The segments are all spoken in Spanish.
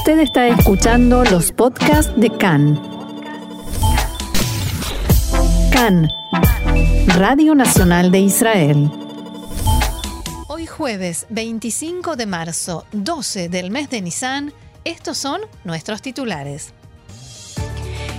Usted está escuchando los podcasts de CAN. CAN, Radio Nacional de Israel. Hoy jueves 25 de marzo, 12 del mes de Nisan, estos son nuestros titulares.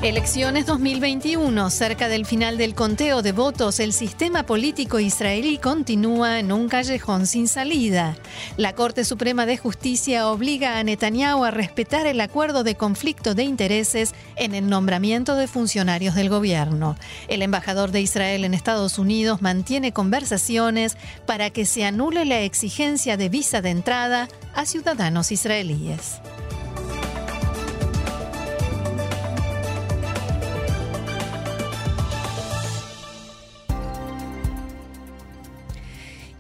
Elecciones 2021. Cerca del final del conteo de votos, el sistema político israelí continúa en un callejón sin salida. La Corte Suprema de Justicia obliga a Netanyahu a respetar el acuerdo de conflicto de intereses en el nombramiento de funcionarios del gobierno. El embajador de Israel en Estados Unidos mantiene conversaciones para que se anule la exigencia de visa de entrada a ciudadanos israelíes.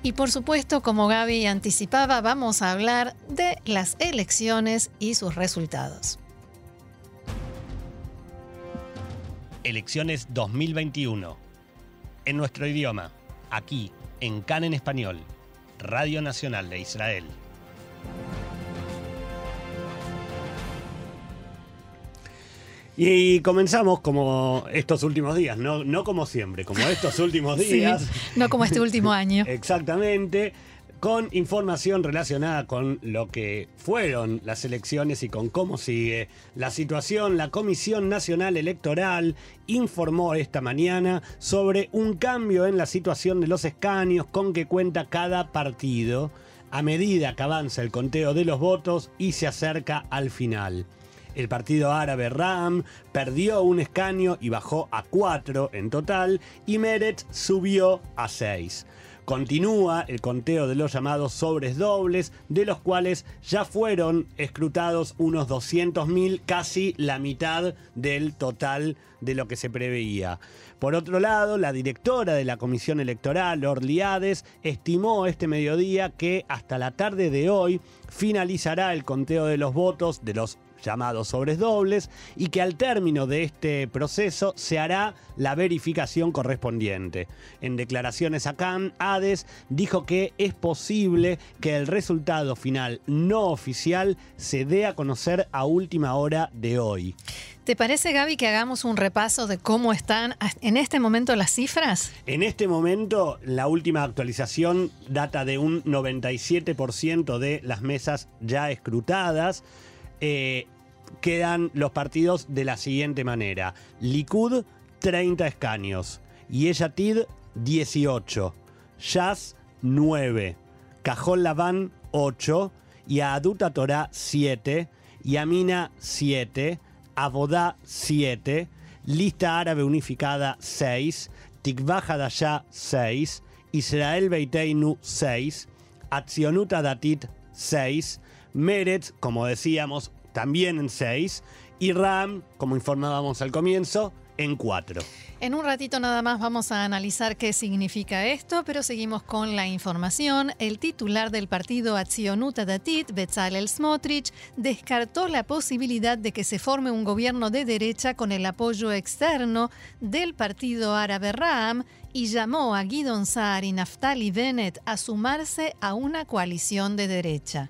Y por supuesto, como Gaby anticipaba, vamos a hablar de las elecciones y sus resultados. Elecciones 2021. En nuestro idioma, aquí, en CAN en español, Radio Nacional de Israel. Y comenzamos como estos últimos días, no, no como siempre, como estos últimos días. no como este último año. Exactamente, con información relacionada con lo que fueron las elecciones y con cómo sigue la situación. La Comisión Nacional Electoral informó esta mañana sobre un cambio en la situación de los escaños con que cuenta cada partido a medida que avanza el conteo de los votos y se acerca al final. El partido árabe RAM perdió un escaño y bajó a cuatro en total y Meretz subió a seis. Continúa el conteo de los llamados sobres dobles, de los cuales ya fueron escrutados unos 200.000, casi la mitad del total de lo que se preveía. Por otro lado, la directora de la Comisión Electoral, Orliades, estimó este mediodía que hasta la tarde de hoy finalizará el conteo de los votos de los llamados sobres dobles y que al término de este proceso se hará la verificación correspondiente. En declaraciones a Cannes, Hades dijo que es posible que el resultado final no oficial se dé a conocer a última hora de hoy. ¿Te parece, Gaby, que hagamos un repaso de cómo están en este momento las cifras? En este momento, la última actualización data de un 97% de las mesas ya escrutadas. Eh, quedan los partidos de la siguiente manera. Likud, 30 escaños. Yeshatid, 18. Jazz, 9. Cajón Laván, 8. Yaduta Torah, 7. Yamina, 7. Abodá, 7. Lista Árabe Unificada, 6. Tikvah Hadashah, 6. Israel Beiteinu, 6. Accionuta Datit, 6. Meretz, como decíamos, también en 6. Y RAM, como informábamos al comienzo, en 4. En un ratito nada más vamos a analizar qué significa esto, pero seguimos con la información. El titular del partido Atzionuta Datit, Bezalel Smotrich, descartó la posibilidad de que se forme un gobierno de derecha con el apoyo externo del partido árabe Ram y llamó a Guidon Saar y Naftali Bennett a sumarse a una coalición de derecha.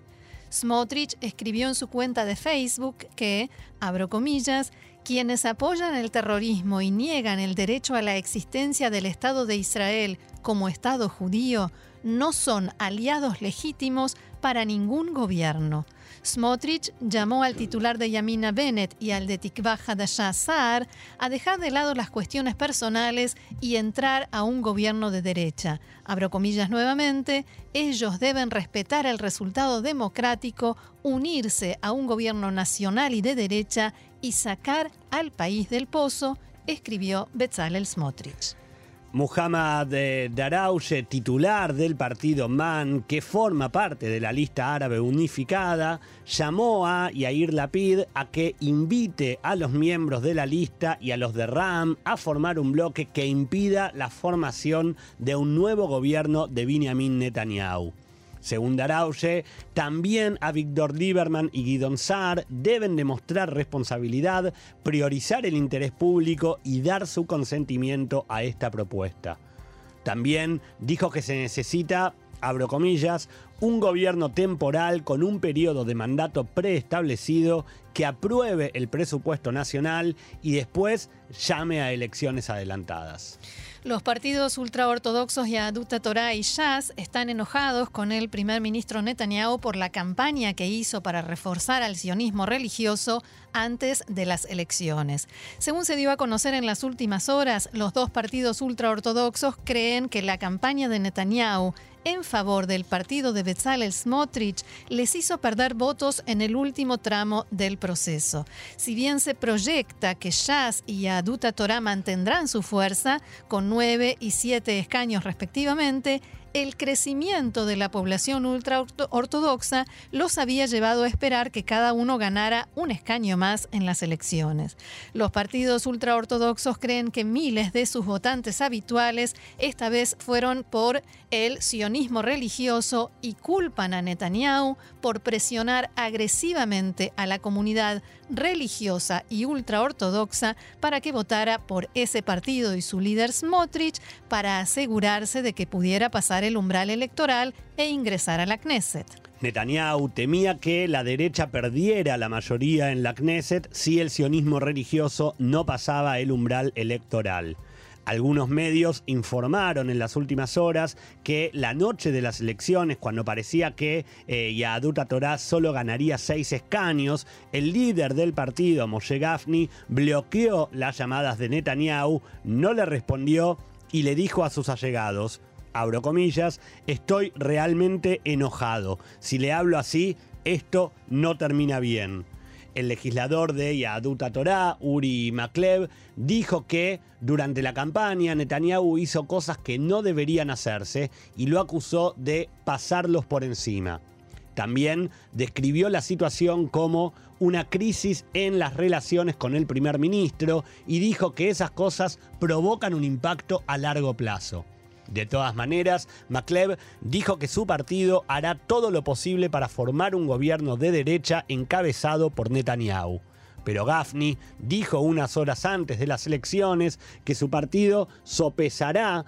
Smotrich escribió en su cuenta de Facebook que, abro comillas, quienes apoyan el terrorismo y niegan el derecho a la existencia del Estado de Israel como Estado judío no son aliados legítimos para ningún gobierno. Smotrich llamó al titular de Yamina Bennett y al de Tikvah Hadashah Saar a dejar de lado las cuestiones personales y entrar a un gobierno de derecha. Abro comillas nuevamente, ellos deben respetar el resultado democrático, unirse a un gobierno nacional y de derecha y sacar al país del pozo, escribió Bezalel Smotrich. Muhammad Darawshe, titular del partido MAN, que forma parte de la lista árabe unificada, llamó a Yair Lapid a que invite a los miembros de la lista y a los de RAM a formar un bloque que impida la formación de un nuevo gobierno de Benjamin Netanyahu. Según Darauche, también a Víctor Lieberman y Guidon Saar deben demostrar responsabilidad, priorizar el interés público y dar su consentimiento a esta propuesta. También dijo que se necesita abro comillas, un gobierno temporal con un periodo de mandato preestablecido que apruebe el presupuesto nacional y después llame a elecciones adelantadas. Los partidos ultraortodoxos Yaduta Torah y Shas están enojados con el primer ministro Netanyahu por la campaña que hizo para reforzar al sionismo religioso antes de las elecciones. Según se dio a conocer en las últimas horas, los dos partidos ultraortodoxos creen que la campaña de Netanyahu en favor del partido de Bezalel Smotrich les hizo perder votos en el último tramo del proceso. Si bien se proyecta que Shas y Aduta Torah mantendrán su fuerza con nueve y siete escaños respectivamente, el crecimiento de la población ultraortodoxa los había llevado a esperar que cada uno ganara un escaño más en las elecciones. Los partidos ultraortodoxos creen que miles de sus votantes habituales esta vez fueron por el sionismo religioso y culpan a Netanyahu por presionar agresivamente a la comunidad religiosa y ultraortodoxa para que votara por ese partido y su líder Smotrich para asegurarse de que pudiera pasar el umbral electoral e ingresar a la Knesset. Netanyahu temía que la derecha perdiera la mayoría en la Knesset si el sionismo religioso no pasaba el umbral electoral. Algunos medios informaron en las últimas horas que la noche de las elecciones, cuando parecía que eh, Yaduta Torah solo ganaría seis escaños, el líder del partido, Moshe Gafni, bloqueó las llamadas de Netanyahu, no le respondió y le dijo a sus allegados, abro comillas, estoy realmente enojado. Si le hablo así, esto no termina bien el legislador de Yaduta Torah, Uri Maklev, dijo que durante la campaña Netanyahu hizo cosas que no deberían hacerse y lo acusó de pasarlos por encima. También describió la situación como una crisis en las relaciones con el primer ministro y dijo que esas cosas provocan un impacto a largo plazo. De todas maneras, McLeod dijo que su partido hará todo lo posible para formar un gobierno de derecha encabezado por Netanyahu. Pero Gafni dijo unas horas antes de las elecciones que su partido sopesará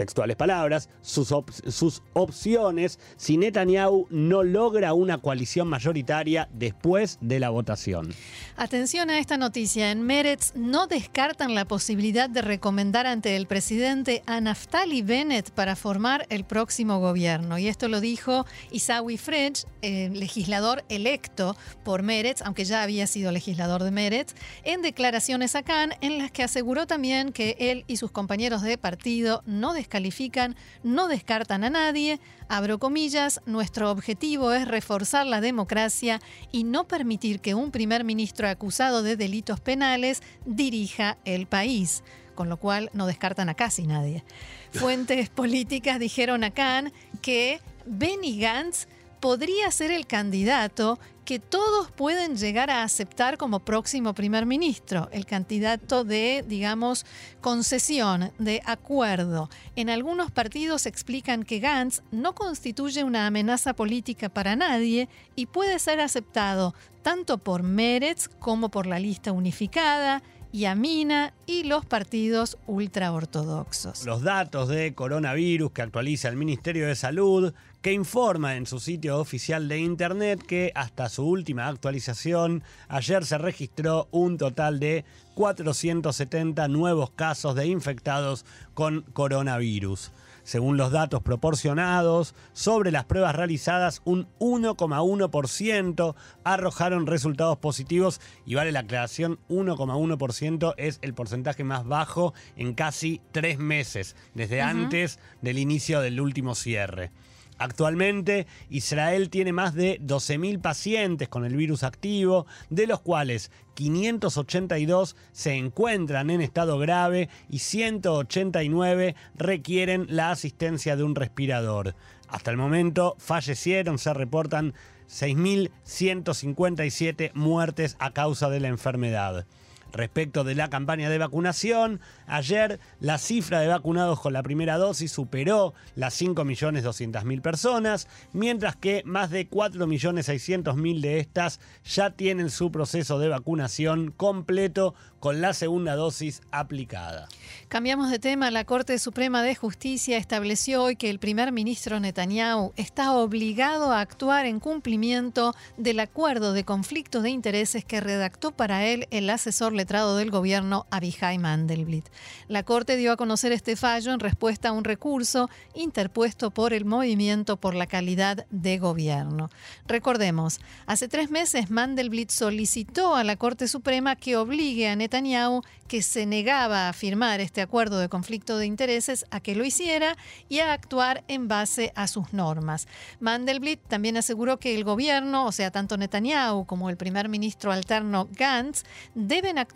textuales palabras, sus, sus, opciones si Netanyahu no logra una coalición mayoritaria después de la votación. Atención a esta noticia. En Meretz no descartan la posibilidad de recomendar ante el presidente a Naftali Bennett para formar el próximo gobierno. Y esto lo dijo Isawi Fredge, legislador electo por Meretz, aunque ya había sido legislador de Meretz, en declaraciones a Cannes en las que aseguró también que él y sus compañeros de partido no descartan califican, no descartan a nadie, abro comillas, nuestro objetivo es reforzar la democracia y no permitir que un primer ministro acusado de delitos penales dirija el país, con lo cual no descartan a casi nadie. Fuentes políticas dijeron a Khan que Benny Gantz podría ser el candidato que todos pueden llegar a aceptar como próximo primer ministro, el candidato de, digamos, concesión, de acuerdo. En algunos partidos explican que Gantz no constituye una amenaza política para nadie y puede ser aceptado tanto por Meretz como por la lista unificada Yamina y los partidos ultraortodoxos. Los datos de coronavirus que actualiza el Ministerio de Salud, que informa en su sitio oficial de Internet que hasta su última actualización, ayer se registró un total de 470 nuevos casos de infectados con coronavirus. Según los datos proporcionados, sobre las pruebas realizadas, un 1,1% arrojaron resultados positivos y vale la aclaración, 1,1% es el porcentaje más bajo en casi tres meses, desde antes del inicio del último cierre. Actualmente, Israel tiene más de 12.000 pacientes con el virus activo, de los cuales 582 se encuentran en estado grave y 189 requieren la asistencia de un respirador. Hasta el momento fallecieron, se reportan 6.157 muertes a causa de la enfermedad. Respecto de la campaña de vacunación. Ayer la cifra de vacunados con la primera dosis superó las 5.200.000 personas, mientras que más de 4.600.000 de estas ya tienen su proceso de vacunación completo con la segunda dosis aplicada. Cambiamos de tema. La Corte Suprema de Justicia estableció hoy que el primer ministro Netanyahu está obligado a actuar en cumplimiento del acuerdo de conflicto de intereses que redactó para él el asesor del gobierno Abihai Mandelblit. La Corte dio a conocer este fallo en respuesta a un recurso interpuesto por el Movimiento por la Calidad de Gobierno. Recordemos, hace tres meses Mandelblit solicitó a la Corte Suprema que obligue a Netanyahu Netanyahu, que se negaba a firmar este acuerdo de conflicto de intereses, a que lo hiciera y a actuar en base a sus normas. Mandelblit también aseguró que el gobierno, o sea, tanto Netanyahu como el primer ministro alterno Gantz, deben actuar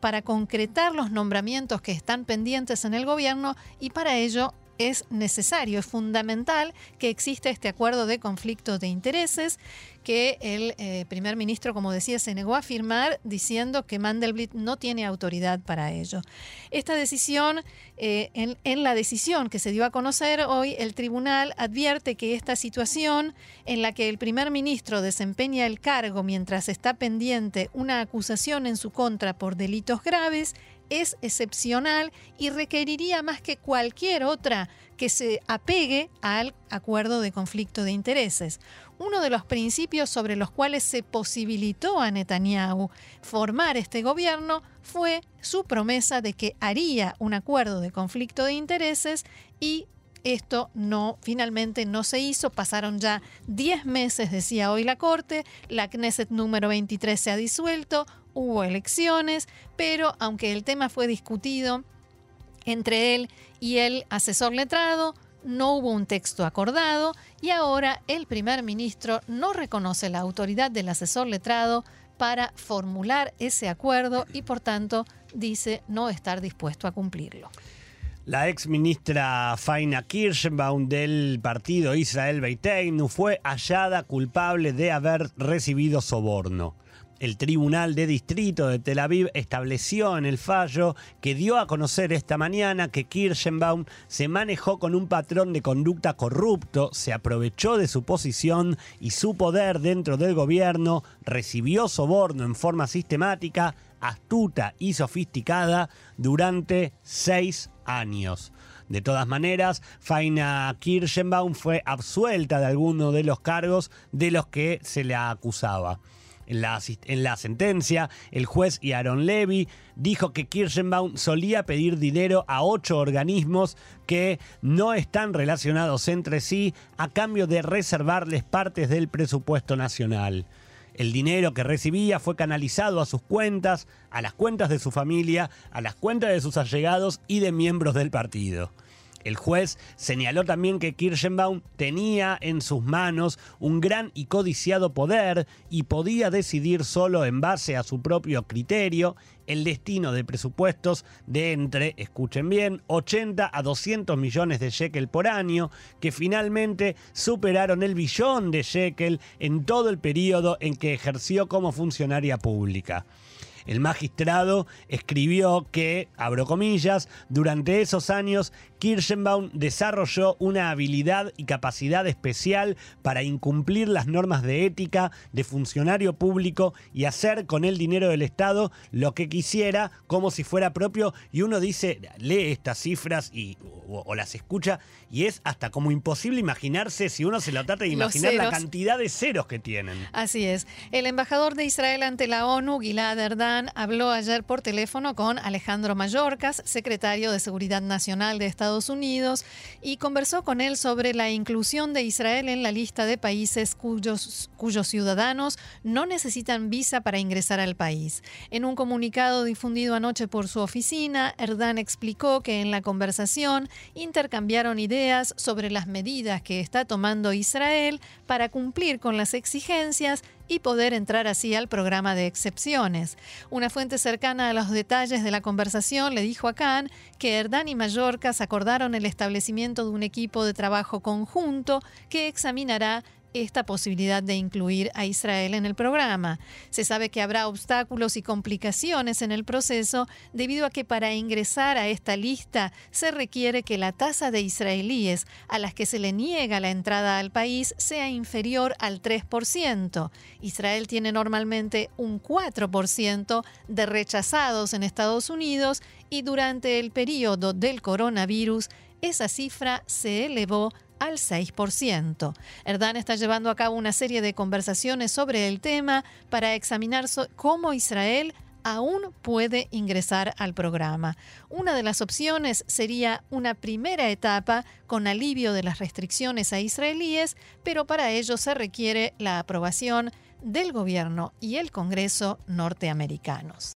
para concretar los nombramientos que están pendientes en el gobierno y para ello es necesario, es fundamental que exista este acuerdo de conflicto de intereses que el eh, primer ministro, como decía, se negó a firmar diciendo que Mandelblit no tiene autoridad para ello. Esta decisión, eh, en, en, la decisión que se dio a conocer hoy, el tribunal advierte que esta situación en la que el primer ministro desempeña el cargo mientras está pendiente una acusación en su contra por delitos graves es excepcional y requeriría más que cualquier otra que se apegue al acuerdo de conflicto de intereses. Uno de los principios sobre los cuales se posibilitó a Netanyahu formar este gobierno fue su promesa de que haría un acuerdo de conflicto de intereses y esto no, finalmente no se hizo. Pasaron ya 10 meses, decía hoy la Corte. La Knesset número 23 se ha disuelto hubo elecciones, pero aunque el tema fue discutido entre él y el asesor letrado, no hubo un texto acordado y ahora el primer ministro no reconoce la autoridad del asesor letrado para formular ese acuerdo y por tanto dice no estar dispuesto a cumplirlo. La ex ministra Faina Kirschenbaum del partido Israel Beiteinu fue hallada culpable de haber recibido soborno. El Tribunal de Distrito de Tel Aviv estableció en el fallo que dio a conocer esta mañana que Kirschenbaum se manejó con un patrón de conducta corrupto, se aprovechó de su posición y su poder dentro del gobierno, recibió soborno en forma sistemática, astuta y sofisticada durante seis años. De todas maneras, Faina Kirschenbaum fue absuelta de alguno de los cargos de los que se le acusaba. En la, sentencia, el juez Aaron Levy dijo que Kirschenbaum solía pedir dinero a ocho organismos que no están relacionados entre sí a cambio de reservarles partes del presupuesto nacional. El dinero que recibía fue canalizado a sus cuentas, a las cuentas de su familia, a las cuentas de sus allegados y de miembros del partido. El juez señaló también que Kirschenbaum tenía en sus manos un gran y codiciado poder y podía decidir solo en base a su propio criterio el destino de presupuestos de entre, escuchen bien, 80 a 200 millones de shekel por año, que finalmente superaron el billón de shekel en todo el periodo en que ejerció como funcionaria pública. El magistrado escribió que, abro comillas, durante esos años Kirschenbaum desarrolló una habilidad y capacidad especial para incumplir las normas de ética de funcionario público y hacer con el dinero del Estado lo que quisiera como si fuera propio y uno dice, lee estas cifras y, o, las escucha y es hasta como imposible imaginarse si uno se lo trata de imaginar la cantidad de ceros que tienen. Así es. El embajador de Israel ante la ONU, Gilad Erdan, habló ayer por teléfono con Alejandro Mayorkas, secretario de Seguridad Nacional de Estados Unidos y conversó con él sobre la inclusión de Israel en la lista de países cuyos, cuyos ciudadanos no necesitan visa para ingresar al país. En un comunicado difundido anoche por su oficina, Erdan explicó que en la conversación intercambiaron ideas sobre las medidas que está tomando Israel para cumplir con las exigencias y poder entrar así al programa de excepciones. Una fuente cercana a los detalles de la conversación le dijo a Khan que Erdán y Mallorca acordaron el establecimiento de un equipo de trabajo conjunto que examinará esta posibilidad de incluir a Israel en el programa. Se sabe que habrá obstáculos y complicaciones en el proceso debido a que para ingresar a esta lista se requiere que la tasa de israelíes a las que se le niega la entrada al país sea inferior al 3%. Israel tiene normalmente un 4% de rechazados en Estados Unidos y durante el periodo del coronavirus esa cifra se elevó al 6%. Erdán está llevando a cabo una serie de conversaciones sobre el tema para examinar cómo Israel aún puede ingresar al programa. Una de las opciones sería una primera etapa con alivio de las restricciones a israelíes, pero para ello se requiere la aprobación del gobierno y el Congreso norteamericanos.